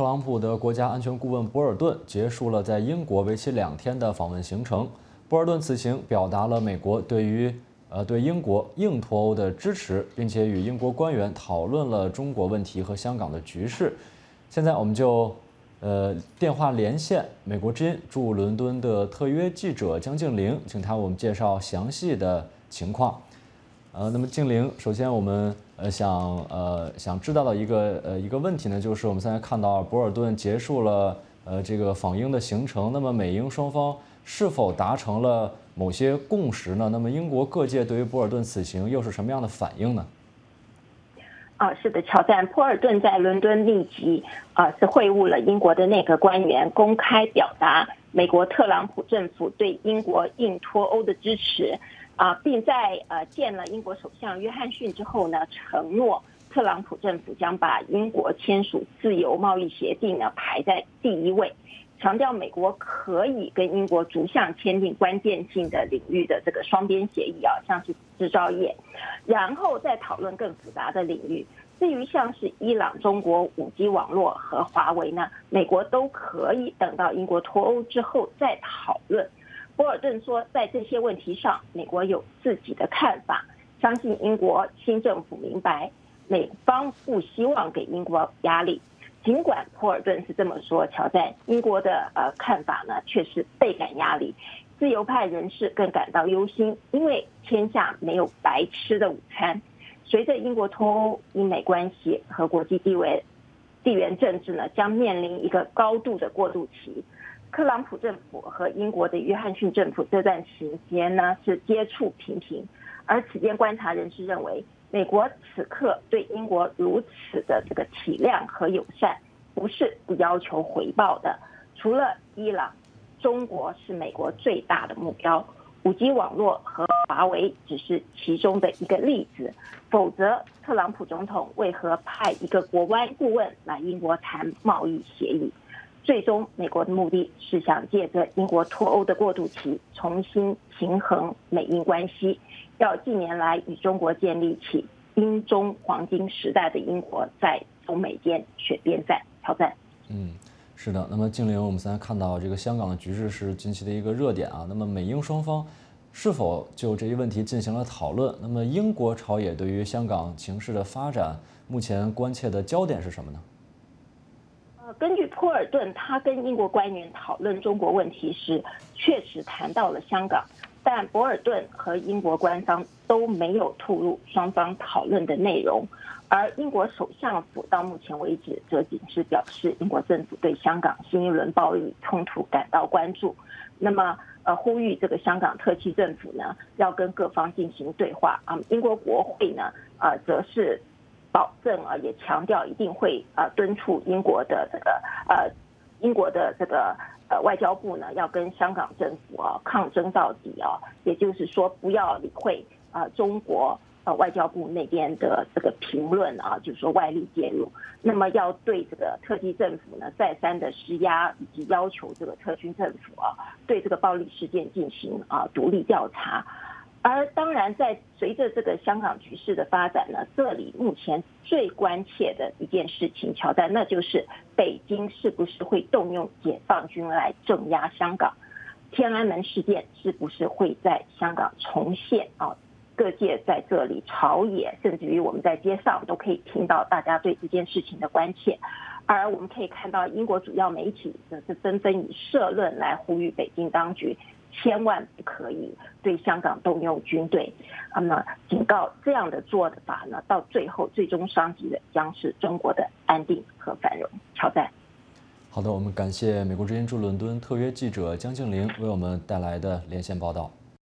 特朗普的国家安全顾问博尔顿结束了在英国为期两天的访问行程。博尔顿此行表达了美国对于呃对英国硬脱欧的支持，并且与英国官员讨论了中国问题和香港的局势。现在我们就呃电话连线美国之音驻伦敦的特约记者江静玲，请他为我们介绍详细的情况。呃，那么静玲，首先我们呃想呃想知道的一个呃一个问题呢，就是我们现在看到博尔顿结束了呃这个访英的行程，那么美英双方是否达成了某些共识呢？那么英国各界对于博尔顿此行又是什么样的反应呢？啊，是的，乔丹，博尔顿在伦敦立即啊是会晤了英国的内阁官员，公开表达美国特朗普政府对英国硬脱欧的支持。啊，并在呃见了英国首相约翰逊之后呢，承诺特朗普政府将把英国签署自由贸易协定呢排在第一位，强调美国可以跟英国逐项签订关键性的领域的这个双边协议啊，像是制造业，然后再讨论更复杂的领域。至于像是伊朗、中国五 G 网络和华为呢，美国都可以等到英国脱欧之后再讨论。博尔顿说，在这些问题上，美国有自己的看法。相信英国新政府明白，美方不希望给英国压力。尽管博尔顿是这么说，乔在英国的呃看法呢，却是倍感压力。自由派人士更感到忧心，因为天下没有白吃的午餐。随着英国脱欧，英美关系和国际地位、地缘政治呢，将面临一个高度的过渡期。特朗普政府和英国的约翰逊政府这段时间呢是接触频频，而此间观察人士认为，美国此刻对英国如此的这个体谅和友善，不是不要求回报的。除了伊朗，中国是美国最大的目标，五 G 网络和华为只是其中的一个例子。否则，特朗普总统为何派一个国外顾问来英国谈贸易协议？最终，美国的目的是想借着英国脱欧的过渡期，重新平衡美英关系。要近年来与中国建立起英中黄金时代的英国，在中美间选边站挑战。嗯，是的。那么，静玲，我们现在看到这个香港的局势是近期的一个热点啊。那么，美英双方是否就这一问题进行了讨论？那么，英国朝野对于香港情势的发展，目前关切的焦点是什么呢？根据托尔顿，他跟英国官员讨论中国问题时，确实谈到了香港，但博尔顿和英国官方都没有透露双方讨论的内容。而英国首相府到目前为止，则仅是表示英国政府对香港新一轮暴力冲突感到关注，那么呃呼吁这个香港特区政府呢，要跟各方进行对话啊。英国国会呢，呃，则是。保证啊，也强调一定会啊敦促英国的这个呃英国的这个呃外交部呢，要跟香港政府啊抗争到底啊，也就是说不要理会啊中国呃外交部那边的这个评论啊，就是说外力介入，那么要对这个特区政府呢再三的施压，以及要求这个特区政府啊对这个暴力事件进行啊独立调查。而当然，在随着这个香港局势的发展呢，这里目前最关切的一件事情，乔丹，那就是北京是不是会动用解放军来镇压香港？天安门事件是不是会在香港重现？啊，各界在这里朝野，甚至于我们在街上都可以听到大家对这件事情的关切。而我们可以看到，英国主要媒体则是纷纷以社论来呼吁北京当局。千万不可以对香港动用军队，那么警告这样的做法呢，到最后最终伤及的将是中国的安定和繁荣。挑战。好的，我们感谢美国之音驻伦敦特约记者江静玲为我们带来的连线报道。